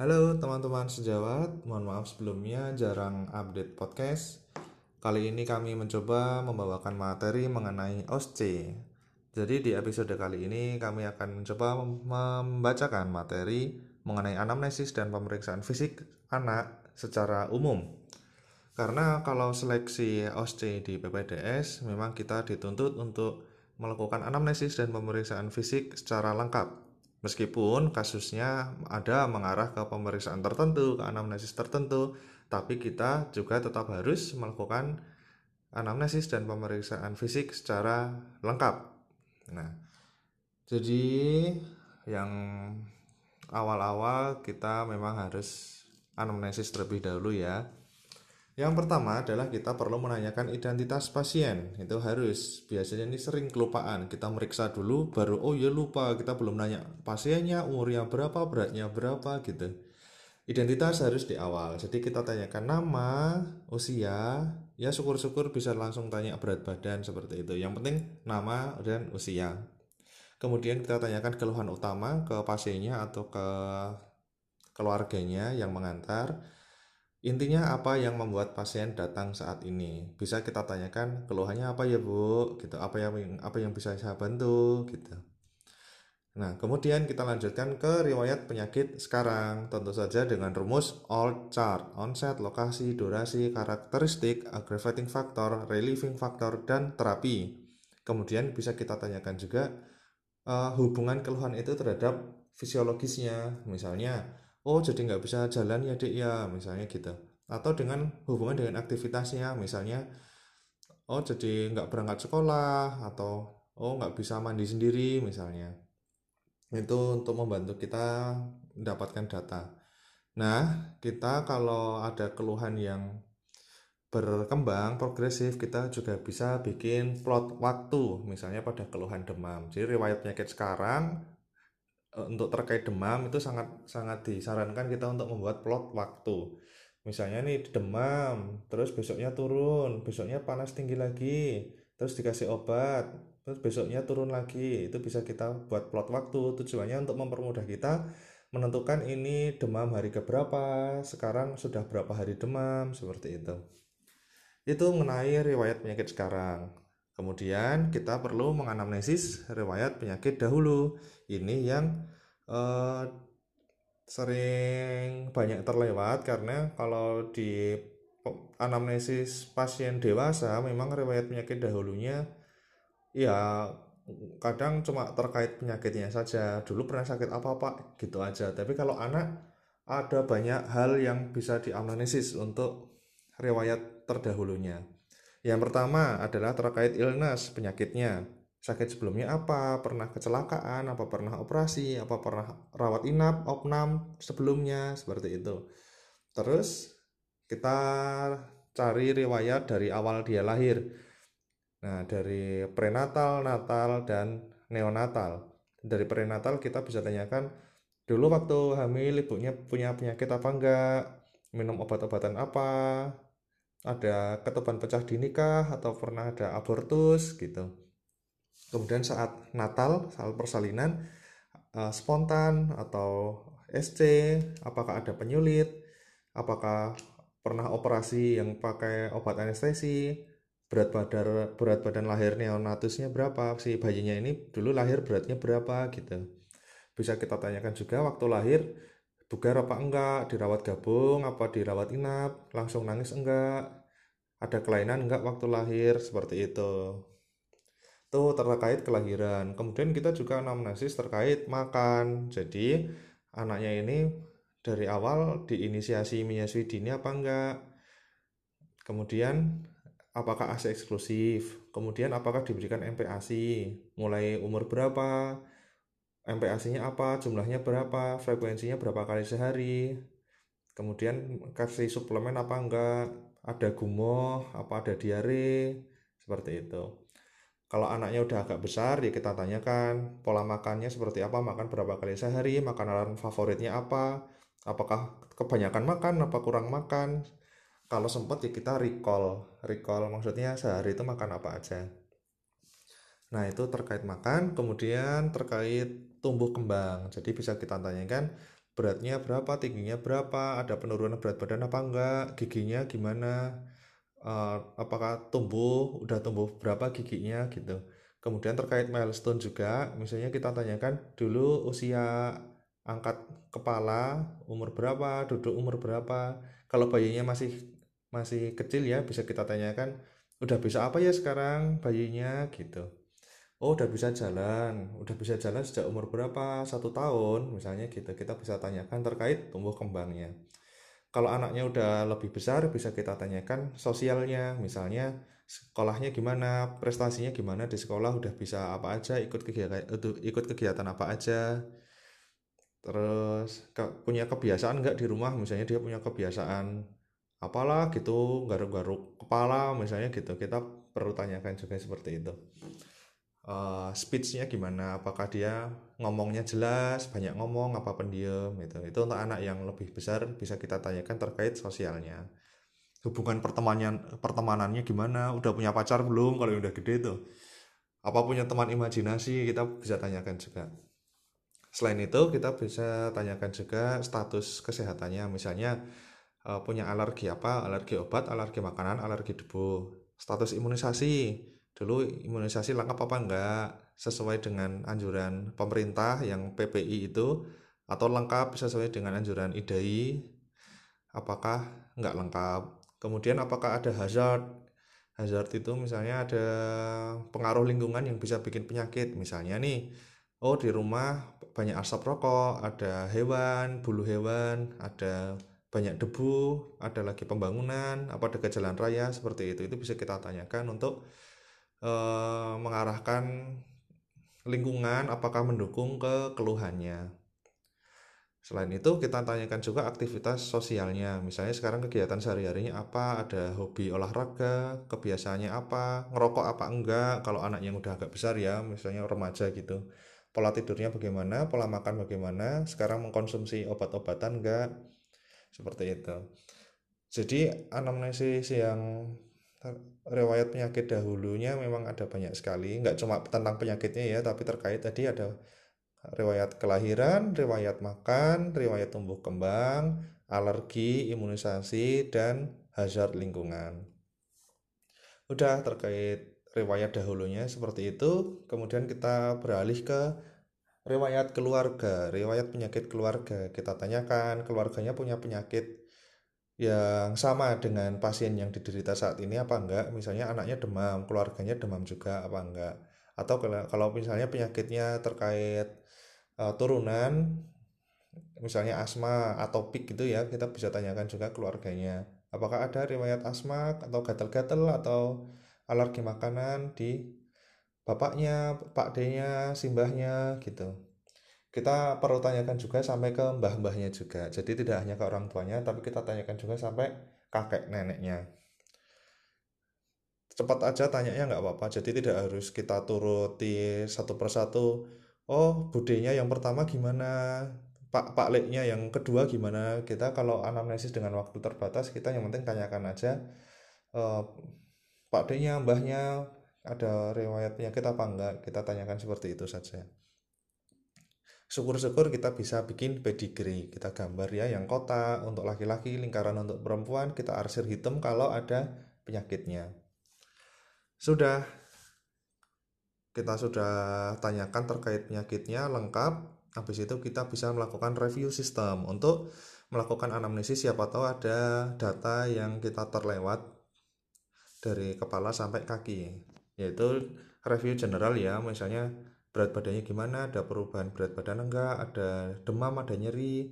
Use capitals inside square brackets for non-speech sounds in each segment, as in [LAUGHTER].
Halo teman-teman sejawat, mohon maaf sebelumnya jarang update podcast. Kali ini kami mencoba membawakan materi mengenai OSC. Jadi di episode kali ini kami akan mencoba membacakan materi mengenai anamnesis dan pemeriksaan fisik anak secara umum. Karena kalau seleksi OSC di PPDS memang kita dituntut untuk melakukan anamnesis dan pemeriksaan fisik secara lengkap Meskipun kasusnya ada mengarah ke pemeriksaan tertentu, ke anamnesis tertentu, tapi kita juga tetap harus melakukan anamnesis dan pemeriksaan fisik secara lengkap. Nah, jadi yang awal-awal kita memang harus anamnesis terlebih dahulu ya. Yang pertama adalah kita perlu menanyakan identitas pasien. Itu harus. Biasanya ini sering kelupaan. Kita meriksa dulu baru oh ya lupa kita belum nanya pasiennya umurnya berapa, beratnya berapa gitu. Identitas harus di awal. Jadi kita tanyakan nama, usia, ya syukur-syukur bisa langsung tanya berat badan seperti itu. Yang penting nama dan usia. Kemudian kita tanyakan keluhan utama ke pasiennya atau ke keluarganya yang mengantar Intinya apa yang membuat pasien datang saat ini? Bisa kita tanyakan keluhannya apa ya bu? Gitu. Apa yang apa yang bisa saya bantu? Gitu. Nah, kemudian kita lanjutkan ke riwayat penyakit sekarang. Tentu saja dengan rumus all chart, onset, lokasi, durasi, karakteristik, aggravating factor, relieving factor, dan terapi. Kemudian bisa kita tanyakan juga uh, hubungan keluhan itu terhadap fisiologisnya. Misalnya, oh jadi nggak bisa jalan ya dek ya misalnya gitu. Atau dengan hubungan dengan aktivitasnya misalnya oh jadi nggak berangkat sekolah atau oh nggak bisa mandi sendiri misalnya. Itu untuk membantu kita mendapatkan data. Nah kita kalau ada keluhan yang berkembang progresif kita juga bisa bikin plot waktu misalnya pada keluhan demam. Jadi riwayat penyakit sekarang untuk terkait demam itu sangat sangat disarankan kita untuk membuat plot waktu. Misalnya nih demam, terus besoknya turun, besoknya panas tinggi lagi, terus dikasih obat, terus besoknya turun lagi. Itu bisa kita buat plot waktu. Tujuannya untuk mempermudah kita menentukan ini demam hari keberapa, sekarang sudah berapa hari demam, seperti itu. Itu mengenai riwayat penyakit sekarang. Kemudian kita perlu menganamnesis riwayat penyakit dahulu. Ini yang uh, sering banyak terlewat karena kalau di anamnesis pasien dewasa memang riwayat penyakit dahulunya ya kadang cuma terkait penyakitnya saja. Dulu pernah sakit apa pak gitu aja. Tapi kalau anak ada banyak hal yang bisa dianamnesis untuk riwayat terdahulunya. Yang pertama adalah terkait illness, penyakitnya. Sakit sebelumnya apa, pernah kecelakaan, apa pernah operasi, apa pernah rawat inap, opnam sebelumnya, seperti itu. Terus kita cari riwayat dari awal dia lahir. Nah, dari prenatal, natal, dan neonatal. Dari prenatal kita bisa tanyakan dulu waktu hamil ibunya punya penyakit apa enggak, minum obat-obatan apa, ada ketuban pecah di nikah atau pernah ada abortus gitu. Kemudian saat Natal, saat persalinan uh, spontan atau SC, apakah ada penyulit, apakah pernah operasi yang pakai obat anestesi, berat badan berat badan lahir neonatusnya berapa, si bayinya ini dulu lahir beratnya berapa gitu. Bisa kita tanyakan juga waktu lahir bugar apa enggak, dirawat gabung apa dirawat inap, langsung nangis enggak, ada kelainan enggak waktu lahir seperti itu. Itu terkait kelahiran. Kemudian kita juga anamnesis terkait makan. Jadi anaknya ini dari awal diinisiasi menyusui dini apa enggak? Kemudian apakah ASI eksklusif? Kemudian apakah diberikan MPASI? Mulai umur berapa? MPASI-nya apa, jumlahnya berapa, frekuensinya berapa kali sehari, kemudian kasih suplemen apa enggak, ada gumoh, apa ada diare, seperti itu. Kalau anaknya udah agak besar, ya kita tanyakan pola makannya seperti apa, makan berapa kali sehari, makanan favoritnya apa, apakah kebanyakan makan, apa kurang makan. Kalau sempat ya kita recall, recall maksudnya sehari itu makan apa aja. Nah, itu terkait makan, kemudian terkait tumbuh kembang. Jadi bisa kita tanyakan beratnya berapa tingginya berapa ada penurunan berat badan apa enggak giginya gimana uh, apakah tumbuh udah tumbuh berapa giginya gitu. Kemudian terkait milestone juga misalnya kita tanyakan dulu usia angkat kepala umur berapa duduk umur berapa? Kalau bayinya masih masih kecil ya bisa kita tanyakan udah bisa apa ya sekarang bayinya? Gitu. Oh udah bisa jalan udah bisa jalan sejak umur berapa? Satu tahun misalnya gitu. Kita bisa tanyakan terkait tumbuh kembangnya kalau anaknya udah lebih besar bisa kita tanyakan sosialnya. Misalnya sekolahnya gimana prestasinya gimana di sekolah udah bisa apa aja ikut kegiatan ikut kegiatan apa aja. Terus ke, punya kebiasaan nggak di rumah? Misalnya dia punya kebiasaan apalah gitu garuk-garuk kepala misalnya gitu. Kita perlu tanyakan juga seperti itu uh, speechnya gimana? Apakah dia ngomongnya jelas banyak ngomong apa pendiam itu itu untuk anak yang lebih besar bisa kita tanyakan terkait sosialnya. Hubungan pertemanan pertemanannya gimana? Udah punya pacar belum? Kalau udah gede tuh. Apa punya teman imajinasi? Kita bisa tanyakan juga. Selain itu kita bisa tanyakan juga status kesehatannya. Misalnya uh, punya alergi apa? Alergi obat alergi makanan alergi debu. Status imunisasi dulu imunisasi lengkap apa enggak? Sesuai dengan anjuran pemerintah yang PPI itu atau lengkap sesuai dengan anjuran IDAI apakah enggak lengkap? Kemudian apakah ada hazard? Hazard itu misalnya ada pengaruh lingkungan yang bisa bikin penyakit. Misalnya nih oh di rumah banyak asap rokok ada hewan bulu hewan ada banyak debu ada lagi pembangunan apa dekat jalan raya seperti itu. Itu bisa kita tanyakan untuk eh, mengarahkan lingkungan apakah mendukung ke keluhannya. Selain itu kita tanyakan juga aktivitas sosialnya. Misalnya sekarang kegiatan sehari-harinya apa, ada hobi olahraga, kebiasaannya apa, ngerokok apa enggak, kalau anak yang udah agak besar ya, misalnya remaja gitu. Pola tidurnya bagaimana, pola makan bagaimana, sekarang mengkonsumsi obat-obatan enggak, seperti itu. Jadi anamnesis yang riwayat penyakit dahulunya memang ada banyak sekali. Nggak cuma tentang penyakitnya ya tapi terkait tadi ada riwayat kelahiran riwayat makan riwayat tumbuh kembang alergi imunisasi dan hazard lingkungan. Udah terkait riwayat dahulunya seperti itu kemudian kita beralih ke riwayat keluarga riwayat penyakit keluarga. Kita tanyakan keluarganya punya penyakit yang sama dengan pasien yang diderita saat ini apa enggak? Misalnya anaknya demam keluarganya demam juga apa enggak? Atau kalau misalnya penyakitnya terkait uh, turunan misalnya asma atau pik gitu ya kita bisa tanyakan juga keluarganya. Apakah ada riwayat asma atau gatal-gatal atau alergi makanan di bapaknya, pak D-nya, simbahnya gitu kita perlu tanyakan juga sampai ke mbah-mbahnya juga. Jadi tidak hanya ke orang tuanya tapi kita tanyakan juga sampai kakek neneknya. Cepat aja tanyanya nggak apa-apa. Jadi tidak harus kita turuti satu persatu oh budenya yang pertama gimana? Pak pak leknya yang kedua gimana? Kita kalau anamnesis dengan waktu terbatas kita yang penting tanyakan aja uh, pak D-nya mbahnya ada riwayat penyakit apa enggak? Kita tanyakan seperti itu saja syukur-syukur kita bisa bikin pedigree kita gambar ya yang kotak untuk laki-laki lingkaran untuk perempuan kita arsir hitam kalau ada penyakitnya. Sudah kita sudah tanyakan terkait penyakitnya lengkap habis itu kita bisa melakukan review sistem. Untuk melakukan anamnesis siapa tahu ada data yang kita terlewat dari kepala sampai kaki yaitu review general ya misalnya berat badannya gimana? Ada perubahan berat badan enggak? Ada demam? Ada nyeri?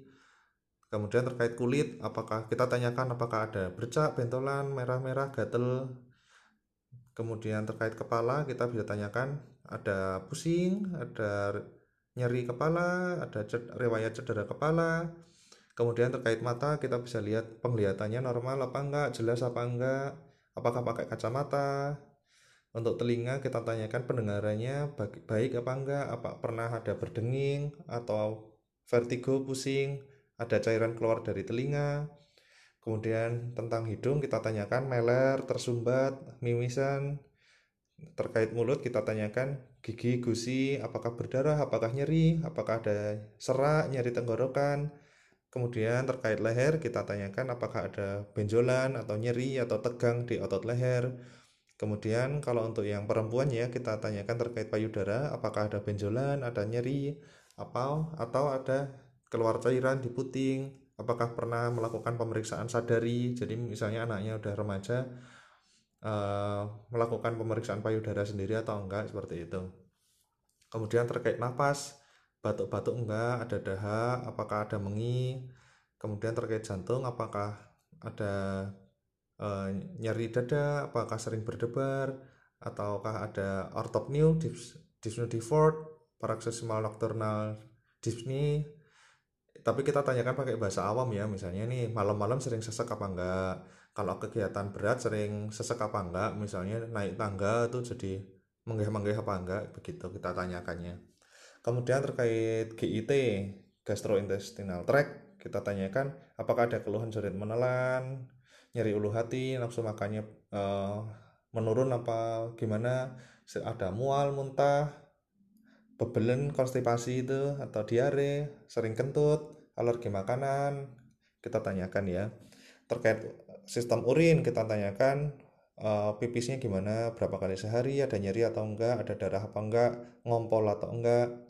Kemudian terkait kulit apakah kita tanyakan apakah ada bercak bentolan merah-merah gatel? Kemudian terkait kepala kita bisa tanyakan ada pusing ada nyeri kepala ada ced riwayat cedera kepala. Kemudian terkait mata kita bisa lihat penglihatannya normal apa enggak jelas apa enggak apakah pakai kacamata untuk telinga kita tanyakan pendengarannya baik apa enggak, apa pernah ada berdenging atau vertigo, pusing, ada cairan keluar dari telinga. Kemudian tentang hidung kita tanyakan meler, tersumbat, mimisan. Terkait mulut kita tanyakan gigi, gusi, apakah berdarah, apakah nyeri, apakah ada serak, nyeri tenggorokan, kemudian terkait leher kita tanyakan apakah ada benjolan atau nyeri atau tegang di otot leher kemudian kalau untuk yang perempuan ya kita tanyakan terkait payudara apakah ada benjolan ada nyeri apa atau ada keluar cairan di puting apakah pernah melakukan pemeriksaan sadari jadi misalnya anaknya udah remaja uh, melakukan pemeriksaan payudara sendiri atau enggak seperti itu. Kemudian terkait nafas batuk-batuk enggak ada dahak apakah ada mengi kemudian terkait jantung apakah ada uh, nyeri dada apakah sering berdebar ataukah ada ortopneu dyspnea divort paroxysmal nocturnal dyspnea. Tapi kita tanyakan pakai bahasa awam ya misalnya nih malam-malam sering sesek apa enggak? Kalau kegiatan berat sering sesek apa enggak? Misalnya naik tangga itu jadi menggeh-menggeh apa enggak? Begitu kita tanyakannya. Kemudian terkait GIT gastrointestinal tract kita tanyakan apakah ada keluhan sulit menelan nyeri ulu hati nafsu makannya uh, menurun apa gimana ada mual muntah bebelen konstipasi itu atau diare sering kentut alergi makanan kita tanyakan ya. Terkait sistem urin kita tanyakan uh, pipisnya gimana berapa kali sehari ada nyeri atau enggak ada darah apa enggak ngompol atau enggak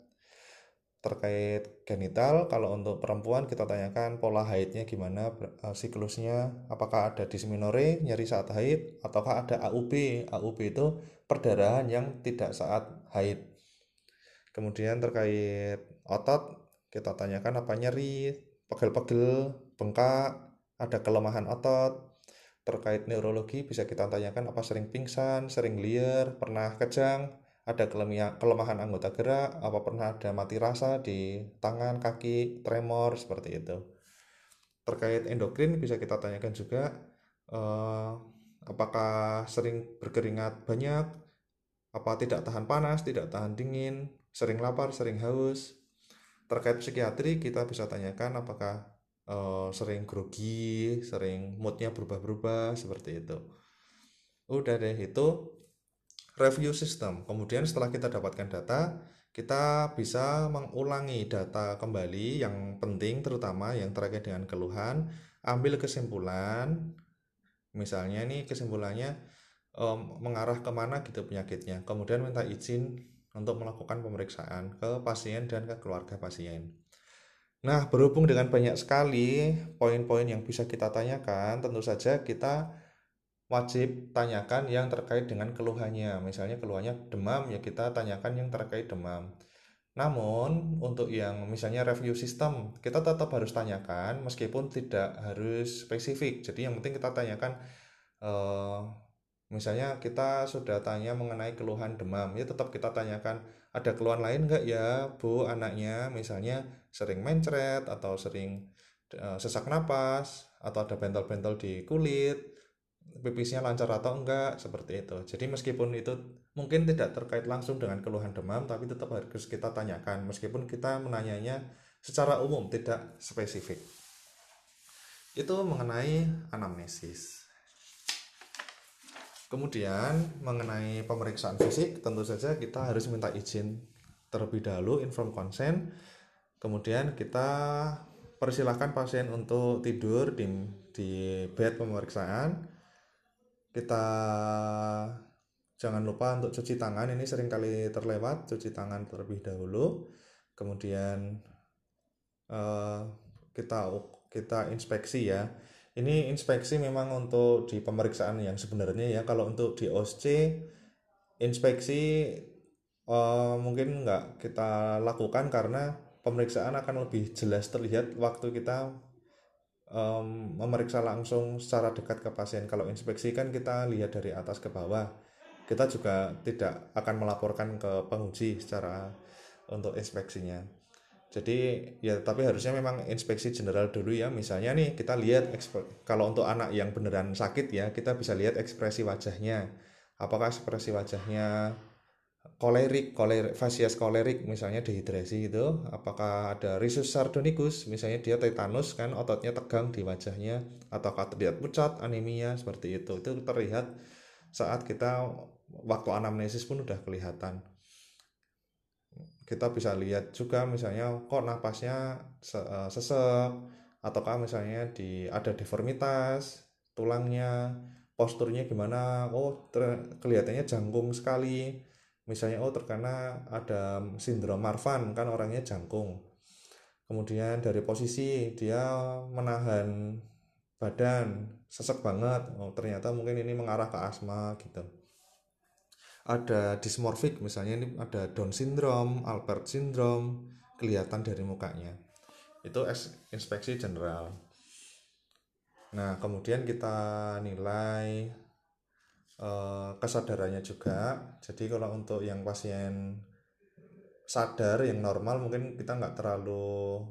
terkait genital kalau untuk perempuan kita tanyakan pola haidnya gimana uh, siklusnya apakah ada disminore nyeri saat haid ataukah ada AUB AUB itu perdarahan yang tidak saat haid. Kemudian terkait otot kita tanyakan apa nyeri pegel-pegel bengkak ada kelemahan otot. Terkait neurologi bisa kita tanyakan apa sering pingsan sering liar pernah kejang ada kelemahan anggota gerak apa pernah ada mati rasa di tangan kaki tremor seperti itu terkait endokrin bisa kita tanyakan juga eh, apakah sering berkeringat banyak apa tidak tahan panas tidak tahan dingin sering lapar, sering haus. Terkait psikiatri kita bisa tanyakan apakah uh, sering grogi, sering moodnya berubah-berubah seperti itu. Udah deh itu review system. Kemudian setelah kita dapatkan data, kita bisa mengulangi data kembali yang penting terutama yang terkait dengan keluhan, ambil kesimpulan. Misalnya nih kesimpulannya um, mengarah ke mana gitu penyakitnya. Kemudian minta izin untuk melakukan pemeriksaan ke pasien dan ke keluarga pasien. Nah, berhubung dengan banyak sekali poin-poin yang bisa kita tanyakan, tentu saja kita wajib tanyakan yang terkait dengan keluhannya. Misalnya keluhannya demam, ya kita tanyakan yang terkait demam. Namun, untuk yang misalnya review sistem, kita tetap harus tanyakan meskipun tidak harus spesifik. Jadi yang penting kita tanyakan eh, misalnya kita sudah tanya mengenai keluhan demam ya tetap kita tanyakan ada keluhan lain enggak ya bu anaknya misalnya sering mencret atau sering uh, sesak napas atau ada bentol-bentol di kulit pipisnya lancar atau enggak seperti itu jadi meskipun itu mungkin tidak terkait langsung dengan keluhan demam tapi tetap harus kita tanyakan meskipun kita menanyanya secara umum tidak spesifik itu mengenai anamnesis Kemudian mengenai pemeriksaan fisik tentu saja kita harus minta izin terlebih dahulu inform consent. Kemudian kita persilahkan pasien untuk tidur di di bed pemeriksaan. Kita jangan lupa untuk cuci tangan. Ini sering kali terlewat cuci tangan terlebih dahulu. Kemudian uh, kita kita inspeksi ya. Ini inspeksi memang untuk di pemeriksaan yang sebenarnya ya. Kalau untuk di OSC inspeksi uh, mungkin nggak kita lakukan karena pemeriksaan akan lebih jelas terlihat waktu kita um, memeriksa langsung secara dekat ke pasien. Kalau inspeksi kan kita lihat dari atas ke bawah. Kita juga tidak akan melaporkan ke penguji secara untuk inspeksinya. Jadi ya tapi harusnya memang inspeksi general dulu ya. Misalnya nih kita lihat kalau untuk anak yang beneran sakit ya kita bisa lihat ekspresi wajahnya. Apakah ekspresi wajahnya kolerik kolerik fasias kolerik misalnya dehidrasi itu apakah ada risus sardonicus? Misalnya dia tetanus kan ototnya tegang di wajahnya. Ataukah terlihat pucat anemia seperti itu. Itu terlihat saat kita waktu anamnesis pun udah kelihatan. Kita bisa lihat juga misalnya kok napasnya eh, sesek ataukah misalnya di ada deformitas tulangnya posturnya gimana. Oh kelihatannya jangkung sekali misalnya oh terkena ada sindrom Marfan kan orangnya jangkung. Kemudian dari posisi dia menahan badan sesek banget. Oh ternyata mungkin ini mengarah ke asma gitu. Ada dysmorphic misalnya ini ada Down syndrome, Albert syndrome kelihatan dari mukanya. Itu inspeksi general. Nah kemudian kita nilai uh, kesadarannya juga. Jadi kalau untuk yang pasien sadar yang normal mungkin kita nggak terlalu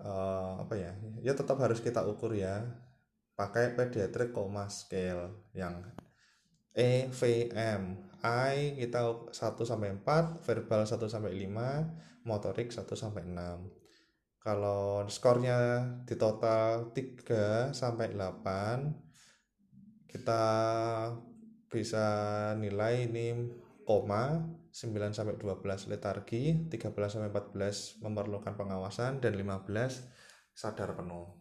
uh, apa ya ya tetap harus kita ukur ya. Pakai pediatric coma scale yang E, V, M. I kita 1 sampai 4 verbal 1 sampai 5 motorik 1 sampai 6 kalau skornya di total 3 sampai 8 kita bisa nilai ini koma 9 sampai 12 letargi, 13 sampai 14 memerlukan pengawasan dan 15 sadar penuh.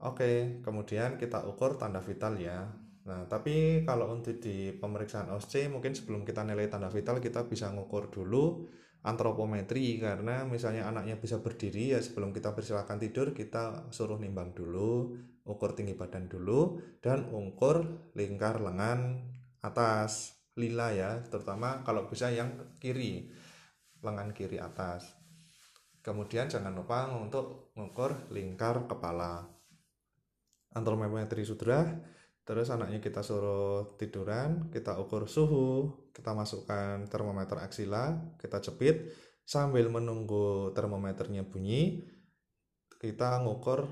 Oke, kemudian kita ukur tanda vital ya. Nah, tapi kalau untuk di pemeriksaan OSCE mungkin sebelum kita nilai tanda vital kita bisa ngukur dulu antropometri karena misalnya anaknya bisa berdiri ya sebelum kita persilakan tidur kita suruh nimbang dulu, ukur tinggi badan dulu dan ukur lingkar lengan atas lila ya terutama kalau bisa yang kiri lengan kiri atas. Kemudian jangan lupa untuk mengukur lingkar kepala. Antropometri sudah terus anaknya kita suruh tiduran kita ukur suhu kita masukkan termometer aksila kita jepit sambil menunggu termometernya bunyi kita ngukur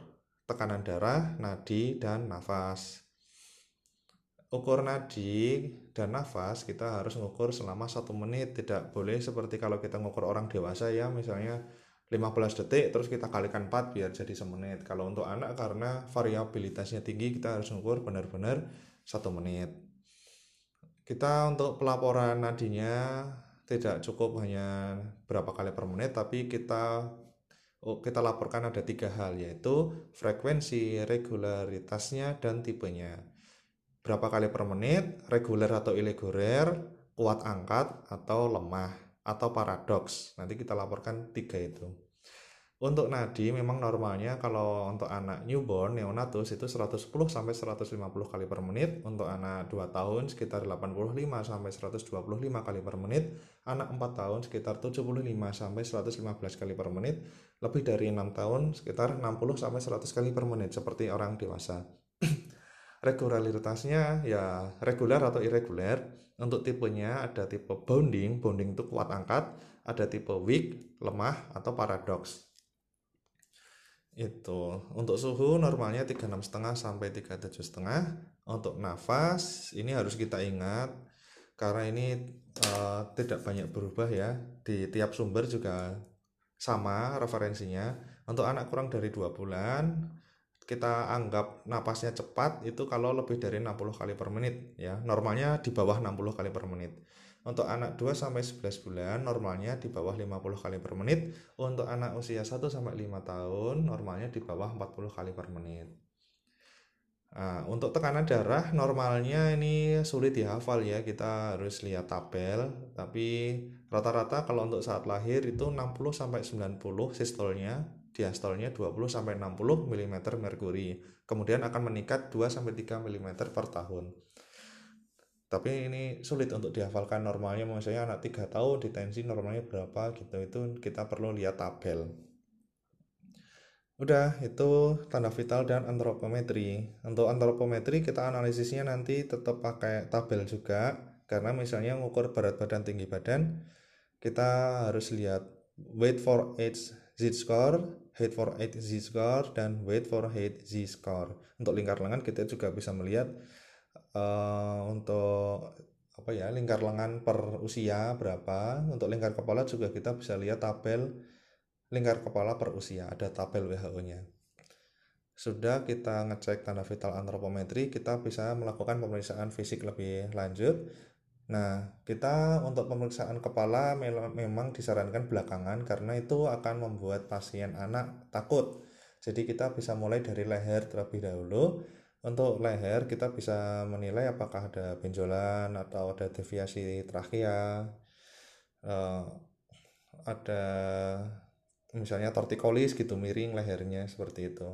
tekanan darah nadi dan nafas. Ukur nadi dan nafas kita harus mengukur selama satu menit. Tidak boleh seperti kalau kita mengukur orang dewasa ya misalnya 15 detik terus kita kalikan 4 biar jadi semenit. Kalau untuk anak karena variabilitasnya tinggi kita harus mengukur benar-benar satu menit. Kita untuk pelaporan nadinya tidak cukup hanya berapa kali per menit tapi kita oh, kita laporkan ada tiga hal yaitu frekuensi regularitasnya dan tipenya. Berapa kali per menit, reguler atau ileguler, kuat angkat atau lemah atau paradoks. Nanti kita laporkan tiga itu. Untuk nadi memang normalnya kalau untuk anak newborn neonatus itu 110 sampai 150 kali per menit, untuk anak 2 tahun sekitar 85 sampai 125 kali per menit, anak 4 tahun sekitar 75 sampai 115 kali per menit, lebih dari 6 tahun sekitar 60 sampai 100 kali per menit seperti orang dewasa. [CLEARS THROAT] regularitasnya ya reguler atau irregular untuk tipenya ada tipe bounding bounding itu kuat angkat ada tipe weak lemah atau paradox. Itu. Untuk suhu normalnya 36,5 sampai 37,5 untuk nafas ini harus kita ingat karena ini uh, tidak banyak berubah ya. Di tiap sumber juga sama referensinya. Untuk anak kurang dari dua bulan kita anggap napasnya cepat itu kalau lebih dari 60 kali per menit ya. Normalnya di bawah 60 kali per menit. Untuk anak 2 sampai 11 bulan normalnya di bawah 50 kali per menit. Untuk anak usia 1 sampai 5 tahun normalnya di bawah 40 kali per menit. Nah, untuk tekanan darah normalnya ini sulit dihafal ya kita harus lihat tabel tapi rata-rata kalau untuk saat lahir itu 60 sampai 90 sistolnya diastolnya 20 sampai 60 mm merkuri. Kemudian akan meningkat 2 sampai 3 mm per tahun. Tapi ini sulit untuk dihafalkan normalnya misalnya anak 3 tahun di tensi normalnya berapa gitu itu kita perlu lihat tabel. Udah, itu tanda vital dan antropometri. Untuk antropometri kita analisisnya nanti tetap pakai tabel juga karena misalnya mengukur berat badan tinggi badan kita harus lihat weight for age z-score, height for height z-score, dan weight for height z-score. Untuk lingkar lengan kita juga bisa melihat uh, untuk apa ya lingkar lengan per usia berapa. Untuk lingkar kepala juga kita bisa lihat tabel lingkar kepala per usia. Ada tabel WHO-nya. Sudah kita ngecek tanda vital antropometri, kita bisa melakukan pemeriksaan fisik lebih lanjut Nah, kita untuk pemeriksaan kepala memang disarankan belakangan karena itu akan membuat pasien anak takut. jadi kita bisa mulai dari leher terlebih dahulu untuk leher kita bisa menilai apakah ada benjolan atau ada deviasi trakea uh, ada misalnya tortikolis gitu miring lehernya seperti itu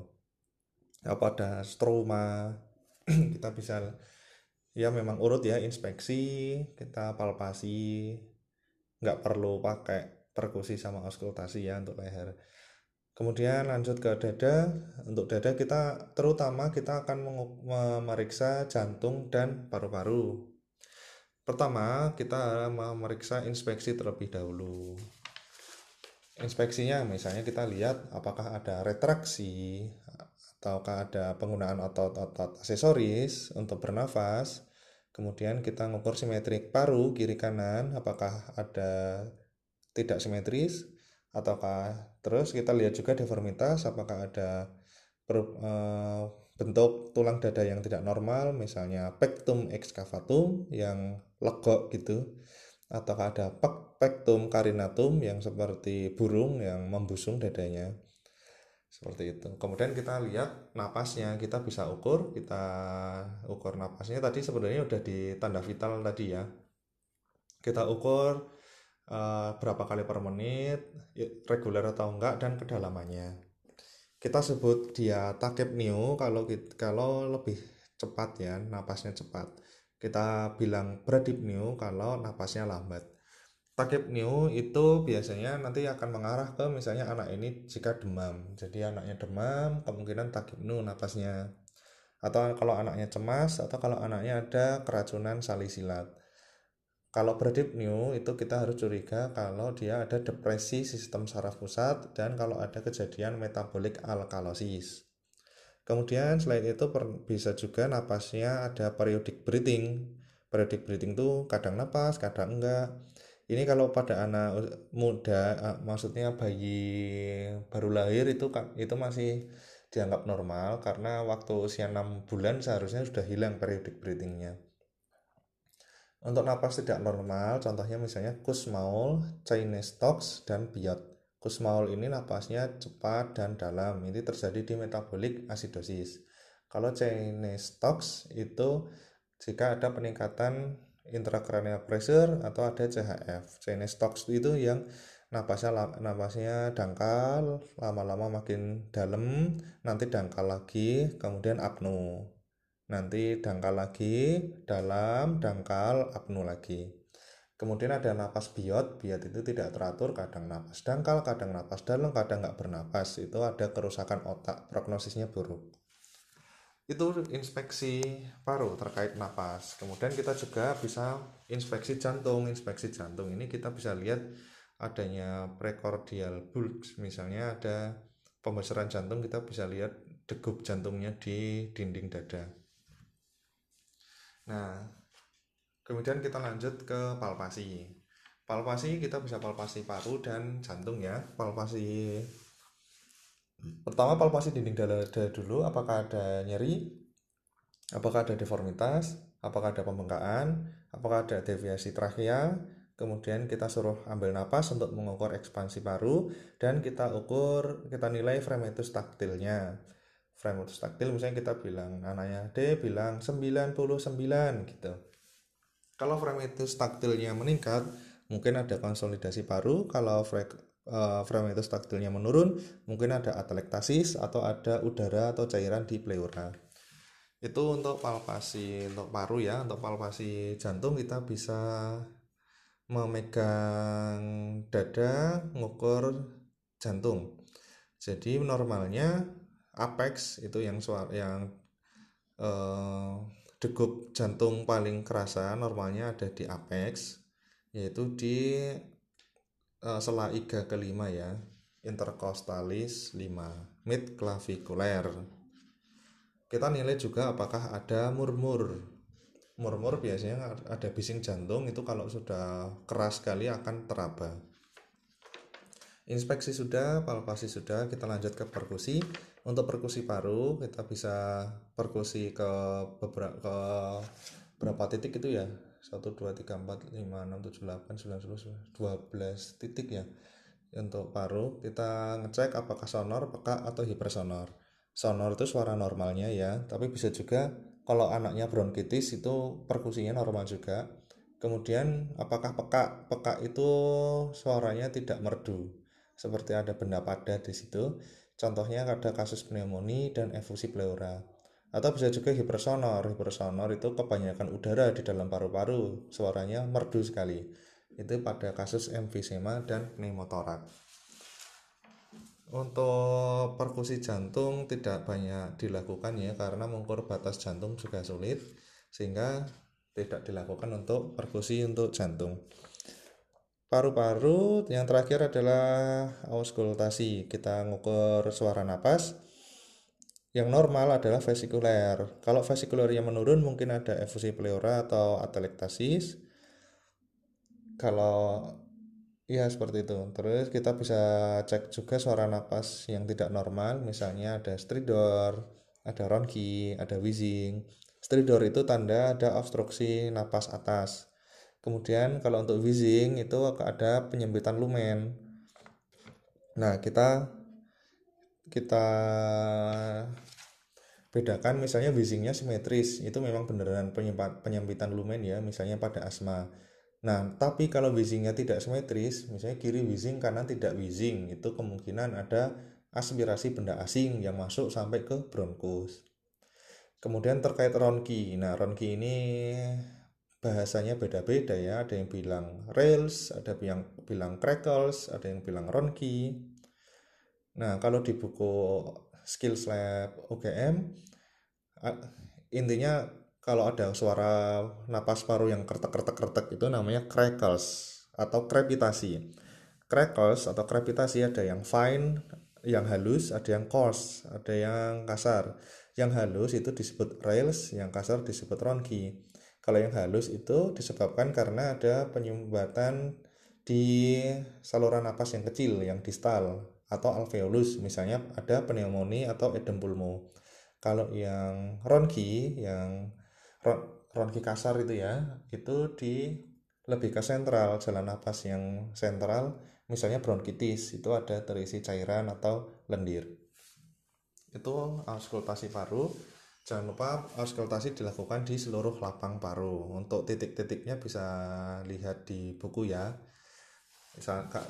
apa ada stroma [CLEARS THROAT] kita bisa ya memang urut ya inspeksi kita palpasi nggak perlu pakai perkusi sama auskultasi ya untuk leher Kemudian lanjut ke dada. Untuk dada kita terutama kita akan memeriksa jantung dan paru-paru. Pertama, kita memeriksa inspeksi terlebih dahulu. Inspeksinya misalnya kita lihat apakah ada retraksi ataukah ada penggunaan otot-otot aksesoris untuk bernafas. Kemudian kita mengukur simetrik paru kiri kanan apakah ada tidak simetris? Ataukah terus kita lihat juga deformitas apakah ada per, e, bentuk tulang dada yang tidak normal misalnya pectum excavatum yang legok gitu. Ataukah ada pectum carinatum yang seperti burung yang membusung dadanya seperti itu kemudian kita lihat napasnya kita bisa ukur kita ukur napasnya tadi sebenarnya udah di tanda vital tadi ya kita ukur uh, berapa kali per menit, reguler atau enggak, dan kedalamannya. Kita sebut dia takip new kalau kalau lebih cepat ya, napasnya cepat. Kita bilang bradip new kalau napasnya lambat. Takip new itu biasanya nanti akan mengarah ke misalnya anak ini jika demam. Jadi anaknya demam, kemungkinan takip new napasnya. Atau kalau anaknya cemas atau kalau anaknya ada keracunan salisilat kalau new itu kita harus curiga kalau dia ada depresi sistem saraf pusat dan kalau ada kejadian metabolik alkalosis. Kemudian selain itu bisa juga napasnya ada periodic breathing. Periodic breathing itu kadang napas, kadang enggak. Ini kalau pada anak muda, maksudnya bayi baru lahir itu itu masih dianggap normal karena waktu usia 6 bulan seharusnya sudah hilang periodic breathingnya. Untuk napas tidak normal, contohnya misalnya Kussmaul, Chinese Tox, dan Biot. Kussmaul ini napasnya cepat dan dalam, ini terjadi di metabolik asidosis. Kalau Chinese Tox itu jika ada peningkatan intracranial pressure atau ada CHF. Chinese Tox itu yang napasnya napasnya dangkal, lama-lama makin dalam, nanti dangkal lagi, kemudian apnu. Nanti dangkal lagi dalam dangkal apnu lagi. Kemudian ada napas biot biot itu tidak teratur kadang napas dangkal kadang napas dalam kadang nggak bernapas. Itu ada kerusakan otak prognosisnya buruk itu inspeksi paru terkait napas kemudian kita juga bisa inspeksi jantung inspeksi jantung ini kita bisa lihat adanya precordial bulge misalnya ada pembesaran jantung kita bisa lihat degup jantungnya di dinding dada Nah, kemudian kita lanjut ke palpasi. Palpasi kita bisa palpasi paru dan jantung ya. Palpasi pertama palpasi dinding dada dulu apakah ada nyeri, apakah ada deformitas, apakah ada pembengkakan, apakah ada deviasi trakea, kemudian kita suruh ambil napas untuk mengukur ekspansi paru dan kita ukur kita nilai fremetus taktilnya. Frame taktil misalnya kita bilang anaknya D bilang 99 gitu. Kalau frame itu taktilnya meningkat mungkin ada konsolidasi paru. Kalau frame itu taktilnya menurun mungkin ada atelektasis atau ada udara atau cairan di pleura. Itu untuk palpasi untuk paru ya untuk palpasi jantung kita bisa memegang dada ngukur jantung. Jadi normalnya apex itu yang suara yang eh, degup jantung paling kerasa normalnya ada di apex yaitu di eh, sela iga kelima ya intercostalis 5 mid claviculaire. Kita nilai juga apakah ada murmur. Murmur biasanya ada bising jantung itu kalau sudah keras sekali akan teraba. Inspeksi sudah palpasi sudah kita lanjut ke perkusi. Untuk perkusi paru kita bisa perkusi ke beberapa ke berapa titik itu ya 1 2 3 4 5 6 7 8 9 10 12 titik ya untuk paru kita ngecek apakah sonor, peka atau hipersonor. Sonor itu suara normalnya ya, tapi bisa juga kalau anaknya bronkitis itu perkusinya normal juga. Kemudian apakah peka? Peka itu suaranya tidak merdu, seperti ada benda padat di situ. Contohnya ada kasus pneumonia dan efusi pleura. Atau bisa juga hipersonor. Hipersonor itu kebanyakan udara di dalam paru-paru, suaranya merdu sekali. Itu pada kasus emfisema dan pneumotorak. Untuk perkusi jantung tidak banyak dilakukan ya karena mengukur batas jantung juga sulit sehingga tidak dilakukan untuk perkusi untuk jantung. Paru-paru yang terakhir adalah auskultasi. Kita mengukur suara napas yang normal adalah vesikuler. Kalau vesikulernya menurun mungkin ada efusi pleura atau atelektasis. Kalau ya seperti itu. Terus kita bisa cek juga suara napas yang tidak normal, misalnya ada stridor, ada ronki, ada wheezing. Stridor itu tanda ada obstruksi napas atas. Kemudian kalau untuk wheezing itu ada penyempitan lumen. Nah, kita kita bedakan misalnya wheezingnya simetris itu memang beneran penyempitan lumen ya misalnya pada asma. Nah tapi kalau wheezingnya tidak simetris misalnya kiri wheezing kanan tidak wheezing itu kemungkinan ada aspirasi benda asing yang masuk sampai ke bronkus. Kemudian terkait ronki nah ronki ini bahasanya beda-beda ya ada yang bilang rails ada yang bilang crackles ada yang bilang ronki nah kalau di buku Skills Lab UGM intinya kalau ada suara napas paru yang kertek-kertek-kertek itu namanya crackles atau krepitasi. Crackles atau krepitasi ada yang fine, yang halus, ada yang coarse, ada yang kasar. Yang halus itu disebut rails, yang kasar disebut ronki. Kalau yang halus itu disebabkan karena ada penyumbatan di saluran napas yang kecil, yang distal atau alveolus misalnya ada pneumonia atau edem pulmo. Kalau yang ronki yang ronki kasar itu ya itu di lebih ke sentral jalan napas yang sentral misalnya bronkitis itu ada terisi cairan atau lendir. Itu auskultasi paru. Jangan lupa auskultasi dilakukan di seluruh lapang paru. Untuk titik-titiknya bisa lihat di buku ya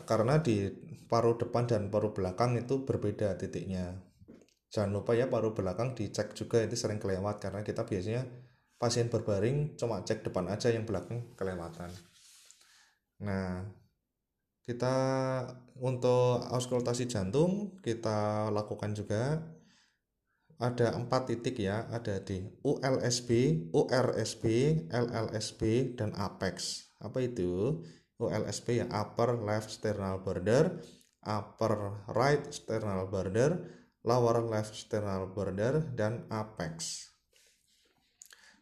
karena di paru depan dan paru belakang itu berbeda titiknya. Jangan lupa ya paru belakang dicek juga itu sering kelewat karena kita biasanya pasien berbaring cuma cek depan aja yang belakang kelewatan. Nah kita untuk auskultasi jantung kita lakukan juga. Ada empat titik ya ada di ULSB, URSB, LLSB dan apex. Apa itu ULSB ya upper left sternal border, upper right sternal border, lower left sternal border dan apex.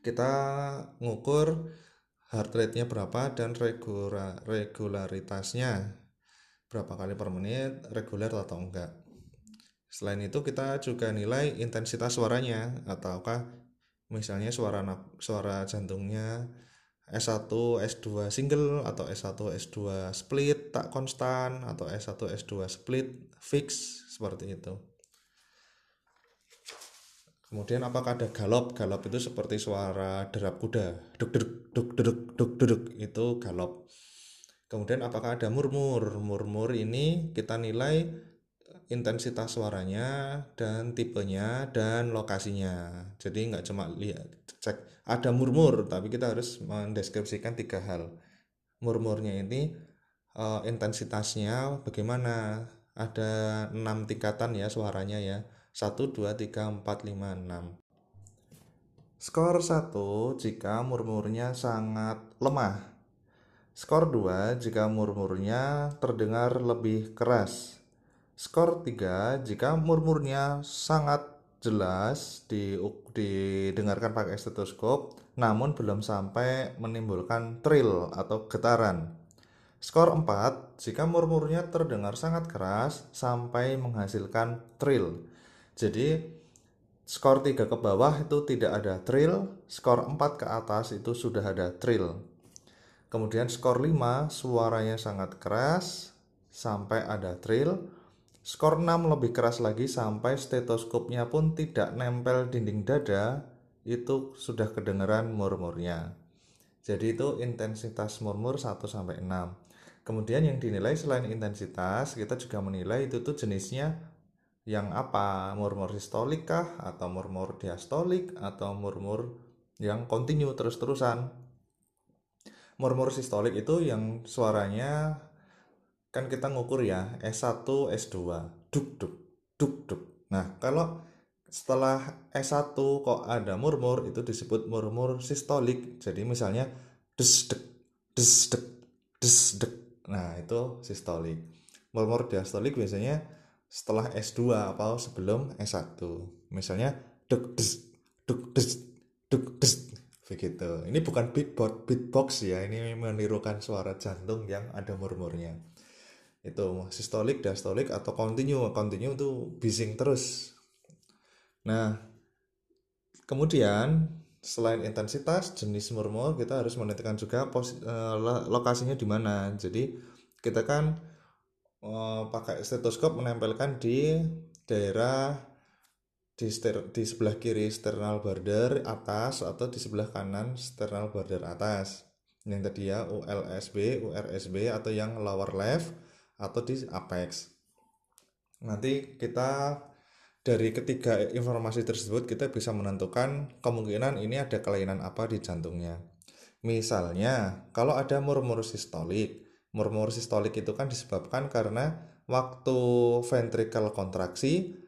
Kita ngukur heart rate-nya berapa dan regularitasnya berapa kali per menit, reguler atau enggak. Selain itu kita juga nilai intensitas suaranya ataukah misalnya suara suara jantungnya S1 S2 single atau S1 S2 split tak konstan atau S1 S2 split fix seperti itu. Kemudian apakah ada galop? Galop itu seperti suara derap kuda. Duk duk duk duk duk duk itu galop. Kemudian apakah ada murmur? Murmur ini kita nilai intensitas suaranya dan tipenya dan lokasinya. Jadi nggak cuma lihat cek ada murmur tapi kita harus mendeskripsikan tiga hal. Murmurnya ini uh, intensitasnya bagaimana? Ada enam tingkatan ya suaranya ya. 1 2 3 4 5 6 skor 1 jika murmurnya sangat lemah. Skor 2 jika murmurnya terdengar lebih keras skor 3 jika murmurnya sangat jelas di, didengarkan pakai stetoskop namun belum sampai menimbulkan trill atau getaran. Skor 4 jika murmurnya terdengar sangat keras sampai menghasilkan trill. Jadi skor 3 ke bawah itu tidak ada trill, skor 4 ke atas itu sudah ada trill. Kemudian skor 5 suaranya sangat keras, sampai ada trill. Skor 6 lebih keras lagi sampai stetoskopnya pun tidak nempel dinding dada, itu sudah kedengeran murmurnya. Jadi itu intensitas murmur 1 sampai 6. Kemudian yang dinilai selain intensitas, kita juga menilai itu tuh jenisnya yang apa? Murmur sistolik kah atau murmur diastolik atau murmur yang kontinu terus-terusan. Murmur sistolik itu yang suaranya kan kita ngukur ya S1, S2, duk duk, duk duk. Nah, kalau setelah S1 kok ada murmur itu disebut murmur sistolik. Jadi misalnya des dek, des dek, des dek Nah, itu sistolik. Murmur diastolik biasanya setelah S2 atau sebelum S1. Misalnya duk des, duk des, duk des begitu. Ini bukan beatbox, beatbox ya, ini menirukan suara jantung yang ada murmurnya. Itu sistolik, diastolik atau continue. Continue itu bising terus. Nah, kemudian selain intensitas jenis murmur kita harus menentukan juga pos, uh, lokasinya di mana jadi kita kan uh, pakai stetoskop menempelkan di daerah di, ster, di sebelah kiri sternal border atas atau di sebelah kanan sternal border atas yang tadi ya ULSB, URSB atau yang lower left atau di apex nanti kita dari ketiga informasi tersebut kita bisa menentukan kemungkinan ini ada kelainan apa di jantungnya. Misalnya, kalau ada murmur sistolik, murmur sistolik itu kan disebabkan karena waktu ventricle kontraksi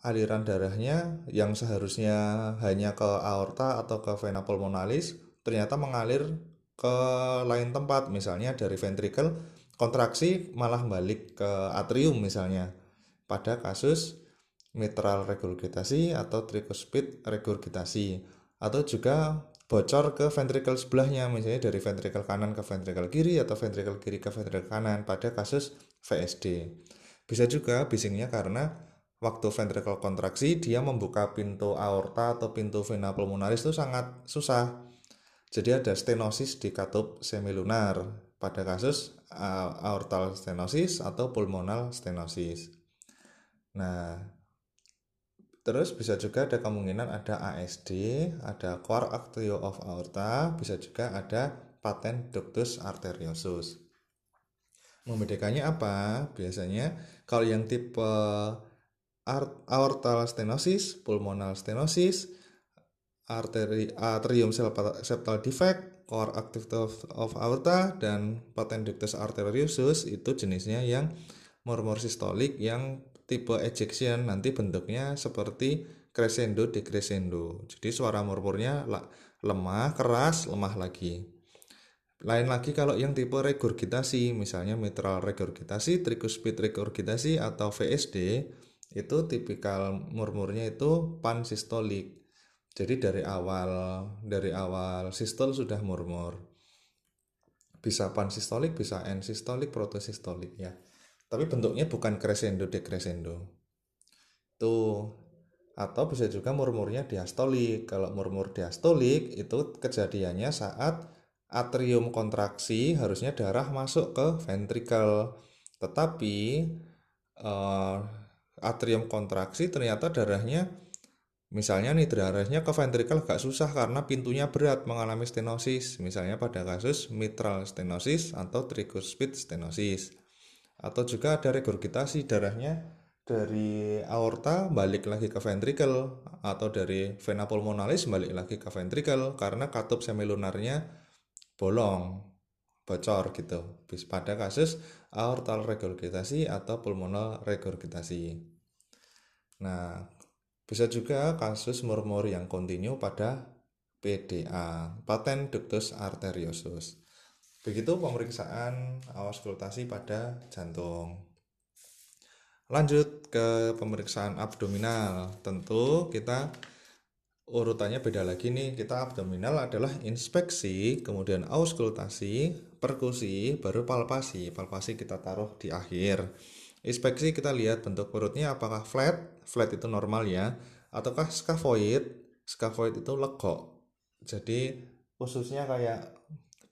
aliran darahnya yang seharusnya hanya ke aorta atau ke vena pulmonalis ternyata mengalir ke lain tempat misalnya dari ventricle kontraksi malah balik ke atrium misalnya pada kasus mitral regurgitasi atau tricuspid regurgitasi atau juga bocor ke ventricle sebelahnya misalnya dari ventricle kanan ke ventricle kiri atau ventricle kiri ke ventricle kanan pada kasus VSD. Bisa juga bisingnya karena waktu ventricle kontraksi dia membuka pintu aorta atau pintu vena pulmonalis itu sangat susah. Jadi ada stenosis di katup semilunar pada kasus aortal stenosis atau pulmonal stenosis. Nah, Terus bisa juga ada kemungkinan ada ASD, ada core arterio of aorta, bisa juga ada patent ductus arteriosus. Membedakannya apa? Biasanya kalau yang tipe aortal stenosis, pulmonal stenosis, arteri atrium septal defect, core activity of, of aorta dan patent ductus arteriosus itu jenisnya yang murmur sistolik yang tipe ejection nanti bentuknya seperti crescendo decrescendo. Jadi suara murmurnya lemah, keras, lemah lagi. Lain lagi kalau yang tipe regurgitasi, misalnya mitral regurgitasi, tricuspid regurgitasi atau VSD, itu tipikal murmurnya itu pansistolik. Jadi dari awal dari awal sistol sudah murmur. Bisa pansistolik, bisa ensistolik, protosistolik ya. Tapi bentuknya bukan crescendo decrescendo. Tuh. Atau bisa juga murmurnya diastolik. Kalau murmur diastolik itu kejadiannya saat atrium kontraksi harusnya darah masuk ke ventricle tetapi uh, atrium kontraksi ternyata darahnya misalnya nih darahnya ke ventricle agak susah karena pintunya berat mengalami stenosis. Misalnya pada kasus mitral stenosis atau tricuspid stenosis. Atau juga ada regurgitasi darahnya dari aorta balik lagi ke ventricle atau dari vena pulmonalis balik lagi ke ventricle karena katup semilunarnya bolong bocor gitu. Pada kasus aortal regurgitasi atau pulmonal regurgitasi. Nah bisa juga kasus murmur yang kontinu pada PDA patent ductus arteriosus Begitu pemeriksaan auskultasi pada jantung. Lanjut ke pemeriksaan abdominal. Tentu kita urutannya beda lagi nih. Kita abdominal adalah inspeksi, kemudian auskultasi, perkusi, baru palpasi. Palpasi kita taruh di akhir. Inspeksi kita lihat bentuk perutnya apakah flat, flat itu normal ya, ataukah scaphoid, scaphoid itu legok. Jadi khususnya kayak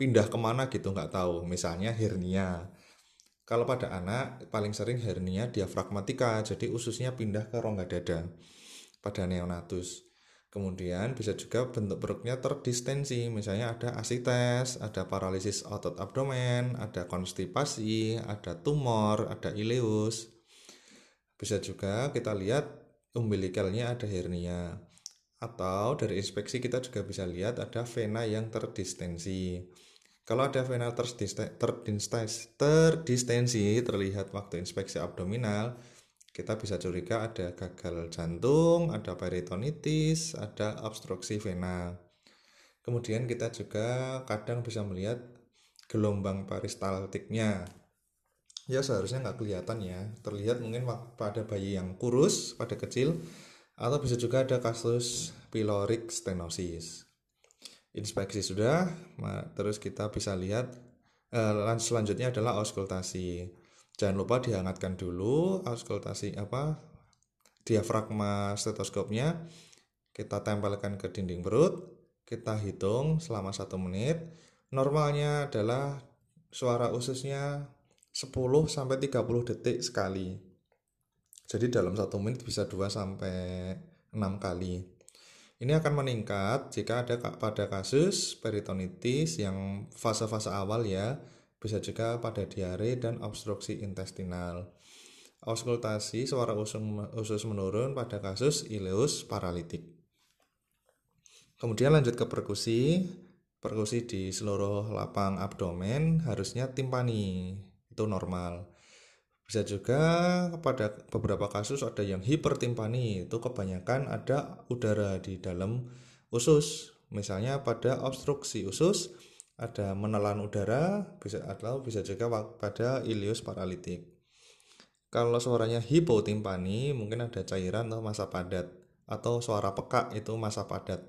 pindah ke mana gitu nggak tahu misalnya hernia Kalau pada anak paling sering hernia diafragmatika, jadi ususnya pindah ke rongga dada pada neonatus. Kemudian bisa juga bentuk perutnya terdistensi, misalnya ada asites, ada paralisis otot abdomen, ada konstipasi, ada tumor, ada ileus. Bisa juga kita lihat umbilikalnya ada hernia. Atau dari inspeksi kita juga bisa lihat ada vena yang terdistensi. Kalau ada vena terdistensi terlihat waktu inspeksi abdominal, kita bisa curiga ada gagal jantung, ada peritonitis, ada obstruksi vena. Kemudian kita juga kadang bisa melihat gelombang peristaltiknya. Ya seharusnya nggak kelihatan ya, terlihat mungkin pada bayi yang kurus, pada kecil, atau bisa juga ada kasus pyloric stenosis inspeksi sudah terus kita bisa lihat eh, selanjutnya adalah auskultasi jangan lupa dihangatkan dulu auskultasi apa diafragma stetoskopnya. Kita tempelkan ke dinding perut kita hitung selama satu menit. Normalnya adalah suara ususnya 10 sampai 30 detik sekali. Jadi dalam satu menit bisa 2 sampai 6 kali. Ini akan meningkat jika ada pada kasus peritonitis yang fase-fase awal ya, bisa juga pada diare dan obstruksi intestinal. Auskultasi suara usus menurun pada kasus ileus paralitik. Kemudian lanjut ke perkusi. Perkusi di seluruh lapang abdomen harusnya timpani, itu normal. Bisa juga pada beberapa kasus ada yang hipertimpani, itu kebanyakan ada udara di dalam usus. Misalnya pada obstruksi usus ada menelan udara, bisa atau bisa juga pada ileus paralitik. Kalau suaranya hipotimpani mungkin ada cairan atau masa padat atau suara pekak itu masa padat.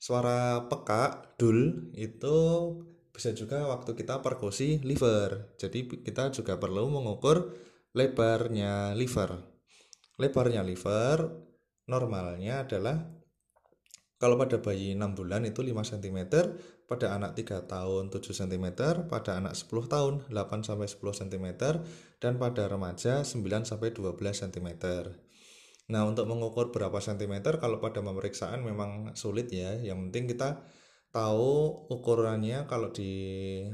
Suara pekak dul itu bisa juga waktu kita perkusi liver. Jadi kita juga perlu mengukur lebarnya liver. Lebarnya liver normalnya adalah kalau pada bayi 6 bulan itu 5 cm, pada anak 3 tahun 7 cm, pada anak 10 tahun 8 sampai 10 cm dan pada remaja 9 sampai 12 cm. Nah, untuk mengukur berapa cm kalau pada pemeriksaan memang sulit ya. Yang penting kita tahu ukurannya kalau di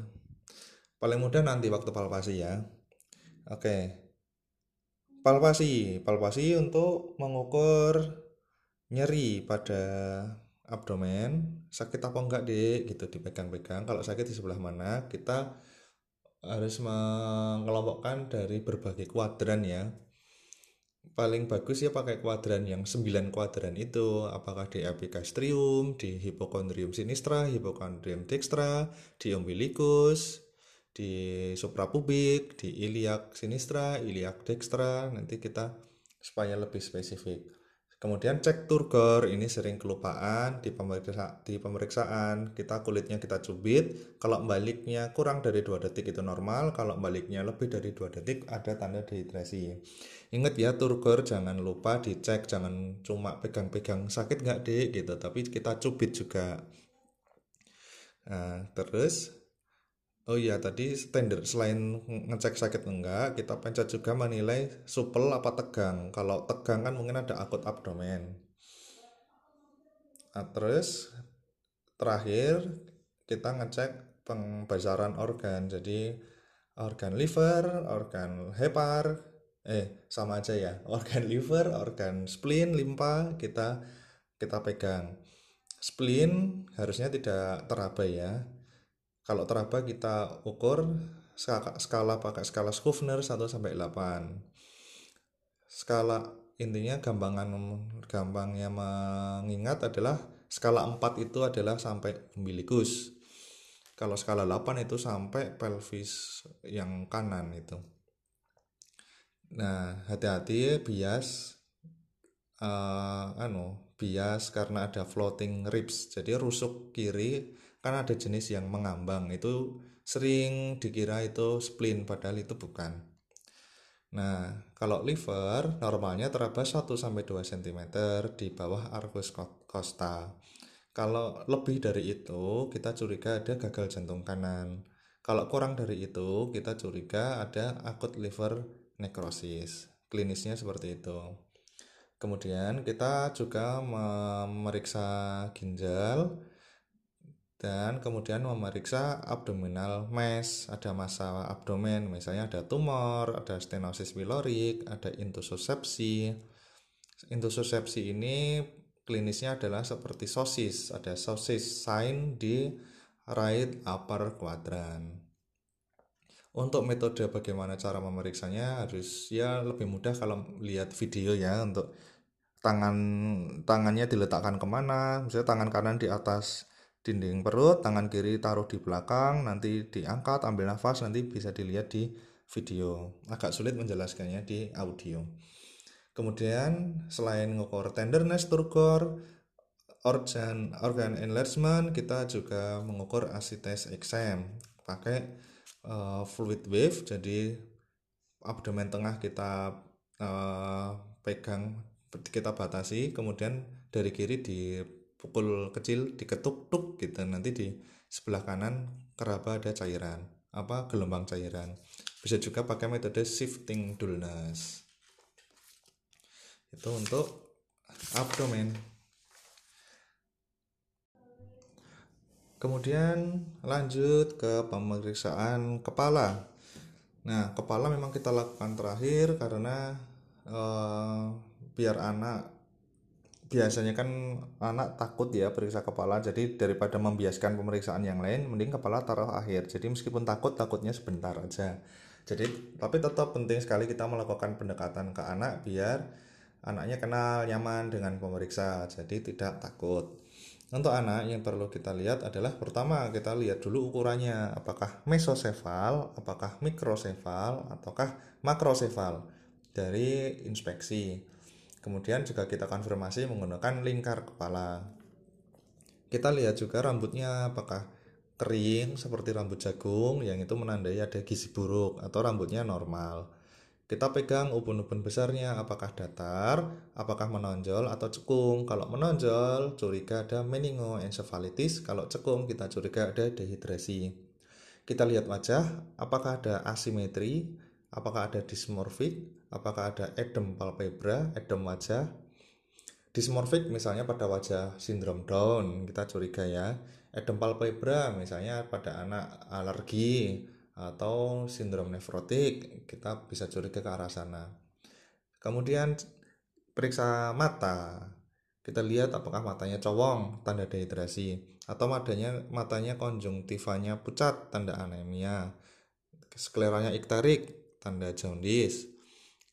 paling mudah nanti waktu palpasi ya oke palpasi palpasi untuk mengukur nyeri pada abdomen sakit apa enggak dek gitu dipegang-pegang. Kalau sakit di sebelah mana kita harus mengelompokkan dari berbagai kuadran ya. Paling bagus ya pakai kuadran yang 9 kuadran itu. Apakah di epigastrium, di hipokondrium sinistra, hipokondrium dextra, di umbilicus, di suprapubik, di iliac sinistra, iliac dextra. Nanti kita supaya lebih spesifik Kemudian cek turgor ini sering kelupaan di pemeriksa, di pemeriksaan kita kulitnya kita cubit kalau baliknya kurang dari dua detik itu normal kalau baliknya lebih dari dua detik ada tanda dehidrasi. Ingat ya turgor jangan lupa dicek jangan cuma pegang-pegang sakit nggak deh gitu tapi kita cubit juga. Nah, terus Oh iya tadi standar selain ngecek sakit enggak, kita pencet juga menilai supel apa tegang. Kalau tegang kan mungkin ada akut abdomen. Nah, terus terakhir kita ngecek pembasaran organ. Jadi organ liver, organ hepar, eh sama aja ya. [LAUGHS] Organ liver, organ spleen, limpa kita kita pegang. Spleen harusnya tidak teraba ya kalau teraba kita ukur skala, skala pakai skala Schuffner 1 sampai 8. Skala intinya gampangan gampangnya mengingat adalah skala 4 itu adalah sampai umbilikus. Kalau skala 8 itu sampai pelvis yang kanan itu. Nah, hati-hati bias uh, anu, bias karena ada floating ribs. Jadi rusuk kiri kan ada jenis yang mengambang itu sering dikira itu spleen padahal itu bukan nah kalau liver normalnya teraba 1 sampai 2 cm di bawah arcus costa kalau lebih dari itu kita curiga ada gagal jantung kanan Kalau kurang dari itu, kita curiga ada akut liver necrosis. Klinisnya seperti itu. Kemudian kita juga memeriksa ginjal dan kemudian memeriksa abdominal mass, ada masa abdomen, misalnya ada tumor, ada stenosis pilorik, ada intussusepsi. Intussusepsi ini klinisnya adalah seperti sosis, ada sosis sign di right upper quadrant. Untuk metode bagaimana cara memeriksanya harus ya lebih mudah kalau lihat video ya untuk tangan tangannya diletakkan ke mana, misalnya tangan kanan di atas dinding perut, tangan kiri taruh di belakang, nanti diangkat, ambil nafas, nanti bisa dilihat di video. Agak sulit menjelaskannya di audio. Kemudian selain ngukur tenderness turgor, organ organ enlargement kita juga mengukur asites exam pakai uh, fluid wave jadi abdomen tengah kita uh, pegang kita batasi kemudian dari kiri dipukul kecil diketuk tuk gitu. Nanti di sebelah kanan keraba ada cairan apa gelombang cairan. Bisa juga pakai metode shifting dullness. Itu untuk abdomen. Kemudian lanjut ke pemeriksaan kepala. Nah, kepala memang kita lakukan terakhir karena eh, biar anak biasanya kan anak takut ya periksa kepala jadi daripada membiaskan pemeriksaan yang lain mending kepala taruh akhir. Jadi meskipun takut takutnya sebentar aja. Jadi tapi tetap penting sekali kita melakukan pendekatan ke anak biar anaknya kenal nyaman dengan pemeriksa. Jadi tidak takut. Untuk anak yang perlu kita lihat adalah pertama kita lihat dulu ukurannya. Apakah mesosefal, apakah mikrosefal, ataukah makrosefal dari inspeksi. Kemudian juga kita konfirmasi menggunakan lingkar kepala. Kita lihat juga rambutnya apakah kering seperti rambut jagung yang itu menandai ada gizi buruk atau rambutnya normal. Kita pegang ubun-ubun besarnya apakah datar, apakah menonjol atau cekung. Kalau menonjol, curiga ada meningoencephalitis. Kalau cekung, kita curiga ada dehidrasi. Kita lihat wajah, apakah ada asimetri, apakah ada dysmorphic, apakah ada edem palpebra, edem wajah. Dysmorphic misalnya pada wajah sindrom Down, kita curiga ya. Edem palpebra misalnya pada anak alergi, atau sindrom nefrotik kita bisa curiga ke arah sana kemudian periksa mata kita lihat apakah matanya cowong tanda dehidrasi atau matanya matanya konjungtivanya pucat tanda anemia skleranya ikterik tanda jaundice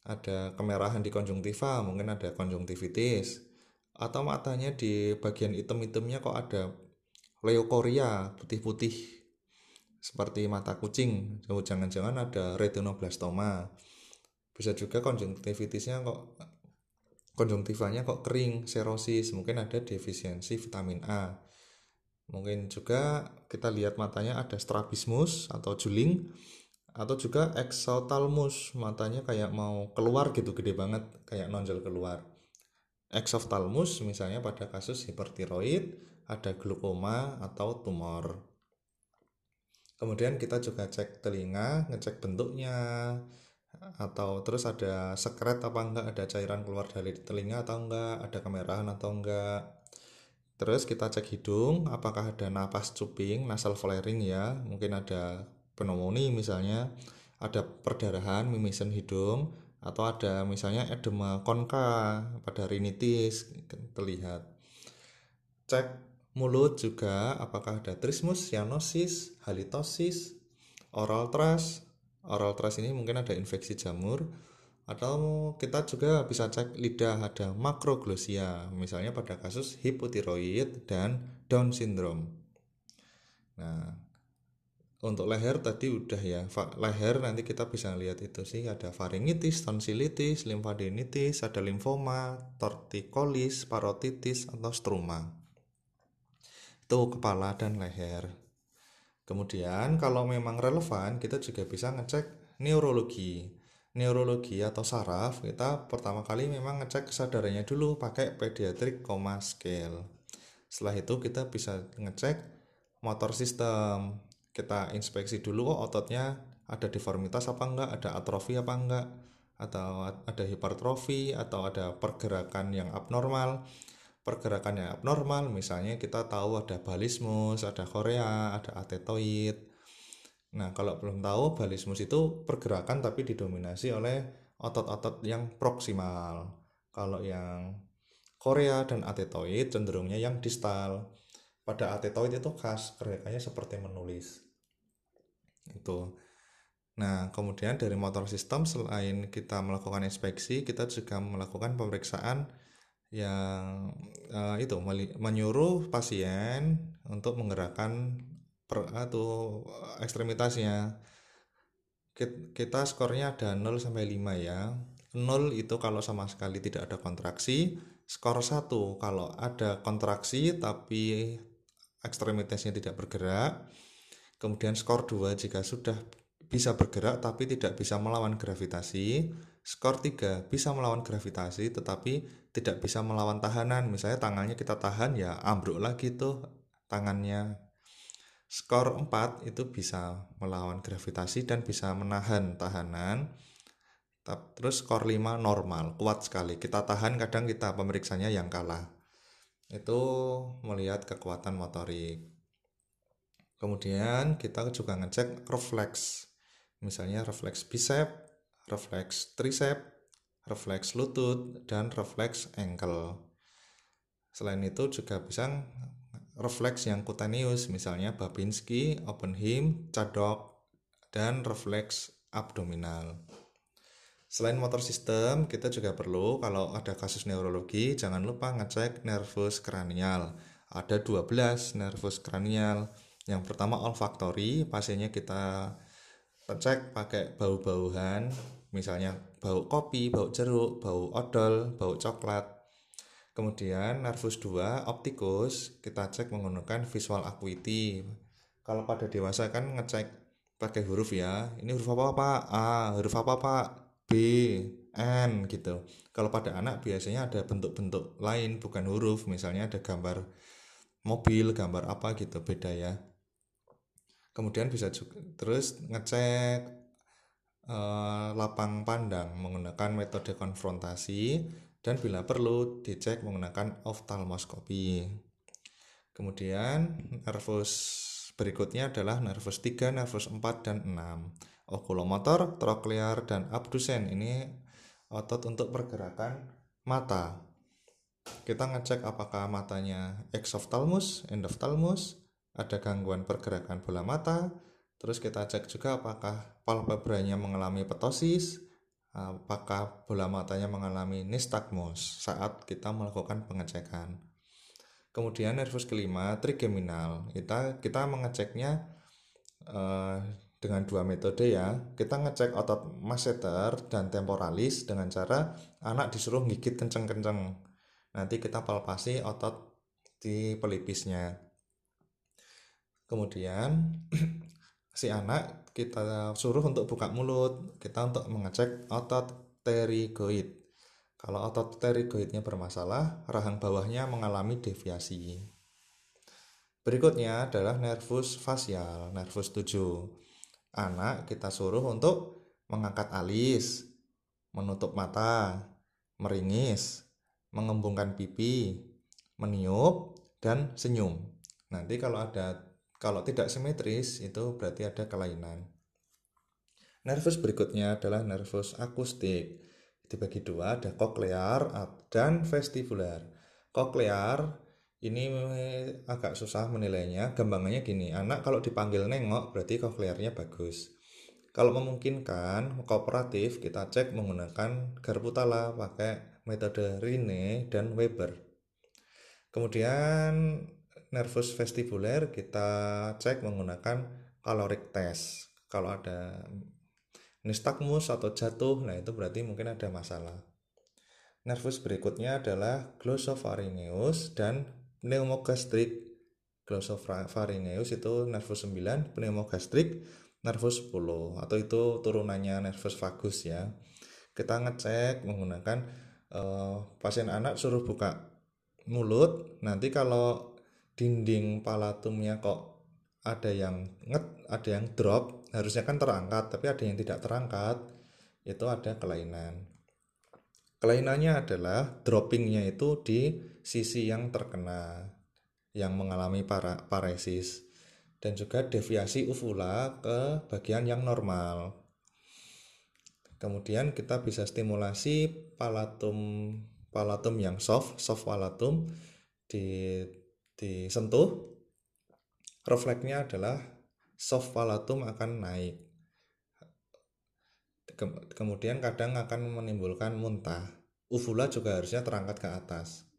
ada kemerahan di konjungtiva mungkin ada konjungtivitis atau matanya di bagian item-itemnya kok ada leukoria putih-putih seperti mata kucing. Jangan-jangan ada retinoblastoma. Bisa juga konjungtivitisnya kok konjungtivanya kok kering serosis mungkin ada defisiensi vitamin A. Mungkin juga kita lihat matanya ada strabismus atau juling atau juga exophthalmus matanya kayak mau keluar gitu gede banget kayak nonjol keluar. Exophthalmus misalnya pada kasus hipertiroid ada glukoma atau tumor. Kemudian kita juga cek telinga ngecek bentuknya atau terus ada sekret apa enggak ada cairan keluar dari telinga atau enggak ada kemerahan atau enggak. Terus kita cek hidung apakah ada napas cuping nasal flaring ya mungkin ada pneumonia misalnya ada perdarahan mimisan hidung atau ada misalnya edema konka pada rinitis terlihat cek mulut juga apakah ada trismus, cyanosis, halitosis, oral thrush. Oral thrush ini mungkin ada infeksi jamur atau kita juga bisa cek lidah ada makroglosia misalnya pada kasus hipotiroid dan Down syndrome. Nah, untuk leher tadi udah ya leher nanti kita bisa lihat itu sih ada faringitis, tonsilitis, limfadenitis, ada limfoma, torticollis, parotitis atau struma itu kepala dan leher. Kemudian kalau memang relevan kita juga bisa ngecek neurologi. Neurologi atau saraf kita pertama kali memang ngecek kesadarannya dulu pakai pediatric coma scale. Setelah itu kita bisa ngecek motor sistem. Kita inspeksi dulu oh, ototnya ada deformitas apa enggak ada atrofi apa enggak atau ada hipertrofi atau ada pergerakan yang abnormal. Pergerakan yang abnormal misalnya kita tahu ada balismus ada korea ada atetoid. Nah kalau belum tahu balismus itu pergerakan tapi didominasi oleh otot-otot yang proksimal kalau yang korea dan atetoid cenderungnya yang distal pada atetoid itu khas gerakannya seperti menulis. Itu. Nah kemudian dari motor sistem selain kita melakukan inspeksi kita juga melakukan pemeriksaan yang uh, itu menyuruh pasien untuk menggerakkan per, atau ekstremitasnya. Kita skornya ada 0 sampai 5 ya. 0 itu kalau sama sekali tidak ada kontraksi. Skor 1 kalau ada kontraksi tapi ekstremitasnya tidak bergerak. Kemudian skor 2 jika sudah bisa bergerak tapi tidak bisa melawan gravitasi. Skor 3 bisa melawan gravitasi tetapi tidak bisa melawan tahanan. Misalnya tangannya kita tahan ya ambruk lagi tuh tangannya. Skor 4 itu bisa melawan gravitasi dan bisa menahan tahanan. Terus skor 5 normal, kuat sekali. Kita tahan kadang kita pemeriksanya yang kalah itu melihat kekuatan motorik. Kemudian kita juga ngecek refleks. Misalnya refleks bicep, refleks tricep, refleks lutut, dan refleks ankle. Selain itu juga bisa refleks yang kutaneus, misalnya Babinski, Oppenheim, Cadok, dan refleks abdominal. Selain motor sistem, kita juga perlu kalau ada kasus neurologi, jangan lupa ngecek nervus kranial. Ada 12 nervus kranial. Yang pertama olfaktori, pasiennya kita cek pakai bau-bauan, misalnya bau kopi, bau jeruk, bau odol, bau coklat. Kemudian nervus 2, optikus, kita cek menggunakan visual acuity. Kalau pada dewasa kan ngecek pakai huruf ya. Ini huruf apa Pak? A, huruf apa Pak? N gitu. Kalau pada anak biasanya ada bentuk-bentuk lain bukan huruf, misalnya ada gambar mobil, gambar apa gitu, beda ya. Kemudian bisa juga terus ngecek uh, lapang pandang menggunakan metode konfrontasi dan bila perlu dicek menggunakan oftalmoskopi. Kemudian nervus berikutnya adalah nervus 3, nervus 4 dan 6 okulomotor, troklear, dan abdusen. Ini otot untuk pergerakan mata. Kita ngecek apakah matanya exophthalmos, endophthalmos, ada gangguan pergerakan bola mata, terus kita cek juga apakah palpebranya mengalami ptosis, apakah bola matanya mengalami nystagmus saat kita melakukan pengecekan. Kemudian nervus kelima trigeminal, kita kita mengeceknya uh, dengan dua metode ya. Kita ngecek otot masseter dan temporalis dengan cara anak disuruh gigit kenceng-kenceng. Nanti kita palpasi otot di pelipisnya. Kemudian [CLEARS THROAT] si anak kita suruh untuk buka mulut. Kita untuk mengecek otot pterygoid. Kalau otot pterygoidnya bermasalah, rahang bawahnya mengalami deviasi. Berikutnya adalah nervus facial, nervus 7 anak kita suruh untuk mengangkat alis, menutup mata, meringis, mengembungkan pipi, meniup, dan senyum. Nanti kalau ada kalau tidak simetris itu berarti ada kelainan. Nervus berikutnya adalah nervus akustik. Dibagi dua, ada koklear dan vestibular. Koklear ini agak susah menilainya. Gampangannya gini anak kalau dipanggil nengok berarti koklearnya bagus. Kalau memungkinkan kooperatif kita cek menggunakan garputala pakai metode Rine dan Weber. Kemudian nervus vestibuler kita cek menggunakan caloric test. Kalau ada nystagmus atau jatuh nah itu berarti mungkin ada masalah. Nervus berikutnya adalah glossopharyngeus dan pneumogastrik glossopharyngeus itu nervus 9 pneumogastrik nervus 10 atau itu turunannya nervus vagus ya. Kita ngecek menggunakan uh, pasien anak suruh buka mulut. Nanti kalau dinding palatumnya kok ada yang nget ada yang drop harusnya kan terangkat tapi ada yang tidak terangkat itu ada kelainan. Kelainannya adalah droppingnya itu di sisi yang terkena yang mengalami para paresis dan juga deviasi uvula ke bagian yang normal. Kemudian kita bisa stimulasi palatum palatum yang soft soft palatum di disentuh. Refleksnya adalah soft palatum akan naik. Kemudian kadang akan menimbulkan muntah. Uvula juga harusnya terangkat ke atas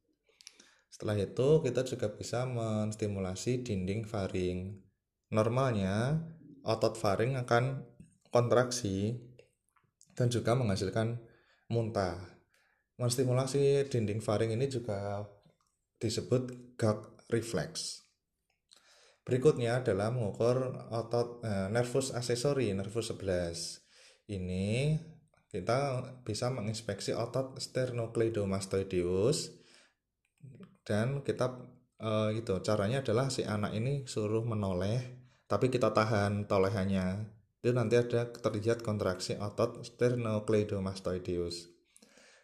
setelah itu kita juga bisa menstimulasi dinding faring. Normalnya otot faring akan kontraksi dan juga menghasilkan muntah. Menstimulasi dinding faring ini juga disebut gag reflex. Berikutnya adalah mengukur otot eh, nervus aksesori, nervus 11. Ini kita bisa menginspeksi otot sternocleidomastoideus dan kita eh, itu caranya adalah si anak ini suruh menoleh tapi kita tahan tolehannya itu nanti ada terlihat kontraksi otot sternocleidomastoideus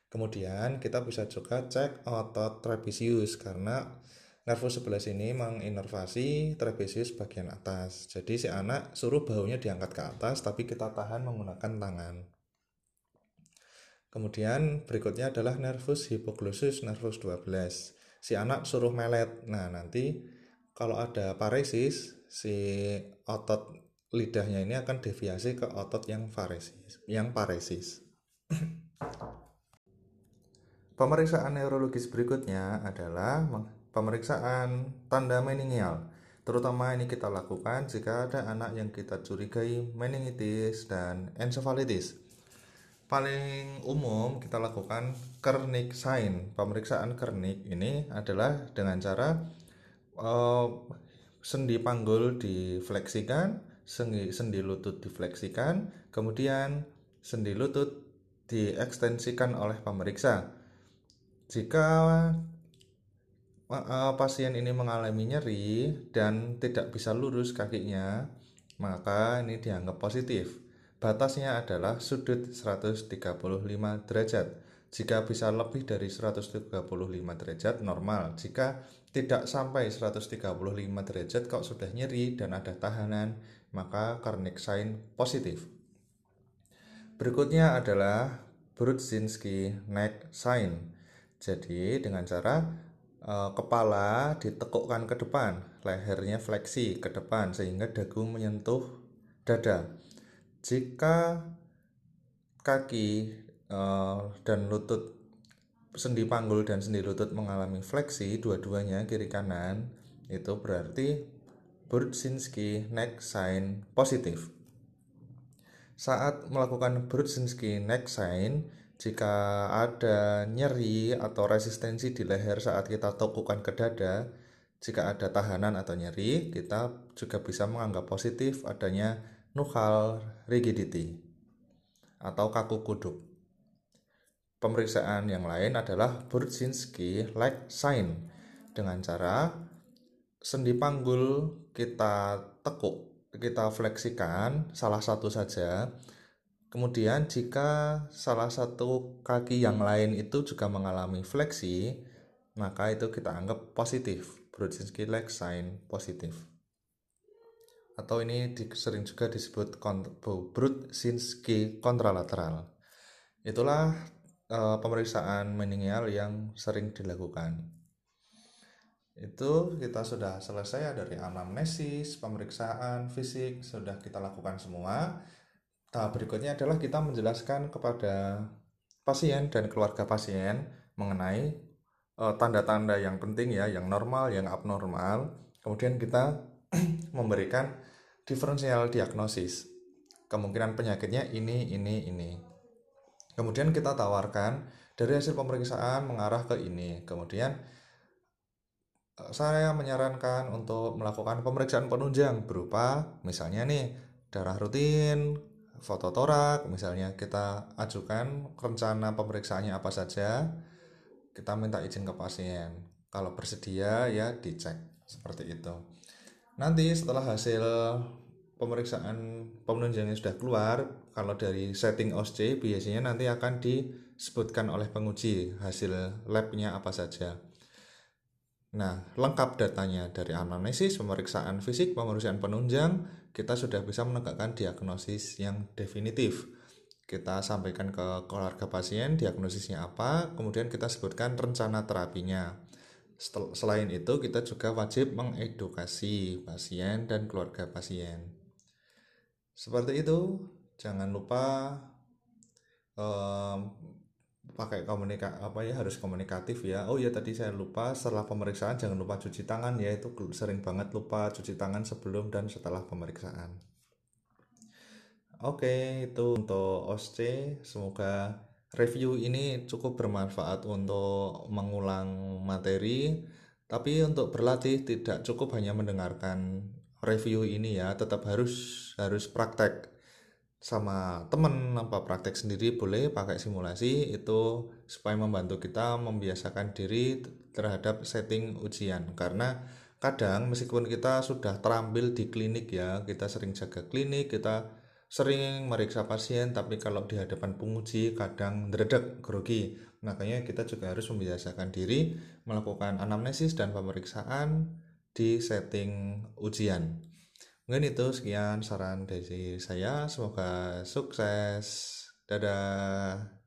kemudian kita bisa juga cek otot trapezius karena Nervus 11 ini menginervasi trapezius bagian atas. Jadi si anak suruh baunya diangkat ke atas tapi kita tahan menggunakan tangan. Kemudian berikutnya adalah nervus hypoglossus nervus 12. Si anak suruh melet. Nah, nanti kalau ada paresis, si otot lidahnya ini akan deviasi ke otot yang paresis, yang paresis. [CLEARS THROAT] Pemeriksaan neurologis berikutnya adalah pemeriksaan tanda meningial. Terutama ini kita lakukan jika ada anak yang kita curigai meningitis dan encephalitis. Paling umum kita lakukan Kernik sign. Pemeriksaan Kernik ini adalah dengan cara uh, sendi panggul difleksikan, sendi, sendi lutut difleksikan, kemudian sendi lutut diekstensikan oleh pemeriksa. Jika uh, pasien ini mengalami nyeri dan tidak bisa lurus kakinya, maka ini dianggap positif. Batasnya adalah sudut 135 derajat. Jika bisa lebih dari 135 derajat normal. Jika tidak sampai 135 derajat kok sudah nyeri dan ada tahanan, maka karnik sign positif. Berikutnya adalah Brudzinski neck sign. Jadi dengan cara Eh, kepala ditekukkan ke depan, lehernya fleksi ke depan sehingga dagu menyentuh dada. Jika kaki uh, dan lutut sendi panggul dan sendi lutut mengalami fleksi dua-duanya kiri kanan itu berarti Brudzinski neck sign positif. Saat melakukan Brudzinski neck sign, jika ada nyeri atau resistensi di leher saat kita tokukan ke dada, jika ada tahanan atau nyeri, kita juga bisa menganggap positif adanya nuchal rigidity atau kaku kuduk. Pemeriksaan yang lain adalah Brudzinski leg sign dengan cara sendi panggul kita tekuk, kita fleksikan salah satu saja Kemudian jika salah satu kaki yang lain itu juga mengalami fleksi, maka itu kita anggap positif. Brudzinski leg sign positif. Atau ini sering juga disebut Brudzinski kontralateral. Itulah uh, pemeriksaan meningial yang sering dilakukan. Itu kita sudah selesai dari anamnesis, pemeriksaan fisik sudah kita lakukan semua Tahap berikutnya adalah kita menjelaskan kepada pasien dan keluarga pasien mengenai eh, tanda-tanda uh, yang penting ya, yang normal, yang abnormal. Kemudian kita [CLEARS THROAT] memberikan diferensial diagnosis. Kemungkinan penyakitnya ini, ini, ini. Kemudian kita tawarkan dari hasil pemeriksaan mengarah ke ini. Kemudian eh, saya menyarankan untuk melakukan pemeriksaan penunjang berupa misalnya nih darah rutin, foto torak misalnya kita ajukan rencana pemeriksaannya apa saja kita minta izin ke pasien kalau bersedia ya dicek seperti itu nanti setelah hasil pemeriksaan penunjangnya sudah keluar kalau dari setting OSCE biasanya nanti akan disebutkan oleh penguji hasil labnya apa saja Nah, lengkap datanya dari anamnesis, pemeriksaan fisik, pemeriksaan penunjang, kita sudah bisa menegakkan diagnosis yang definitif. Kita sampaikan ke keluarga pasien diagnosisnya apa, kemudian kita sebutkan rencana terapinya. Selain itu, kita juga wajib mengedukasi pasien dan keluarga pasien. Seperti itu, jangan lupa um, pakai komunika apa ya harus komunikatif ya. Oh ya tadi saya lupa setelah pemeriksaan jangan lupa cuci tangan ya itu sering banget lupa cuci tangan sebelum dan setelah pemeriksaan. Oke itu untuk OSC semoga review ini cukup bermanfaat untuk mengulang materi tapi untuk berlatih tidak cukup hanya mendengarkan review ini ya tetap harus harus praktek sama temen apa praktek sendiri boleh pakai simulasi itu supaya membantu kita membiasakan diri terhadap setting ujian. Karena kadang meskipun kita sudah terambil di klinik ya kita sering jaga klinik kita sering meriksa pasien tapi kalau di hadapan penguji kadang dredek grogi makanya kita juga harus membiasakan diri melakukan anamnesis dan pemeriksaan di setting ujian Mungkin itu sekian saran dari saya. Semoga sukses. Dadah.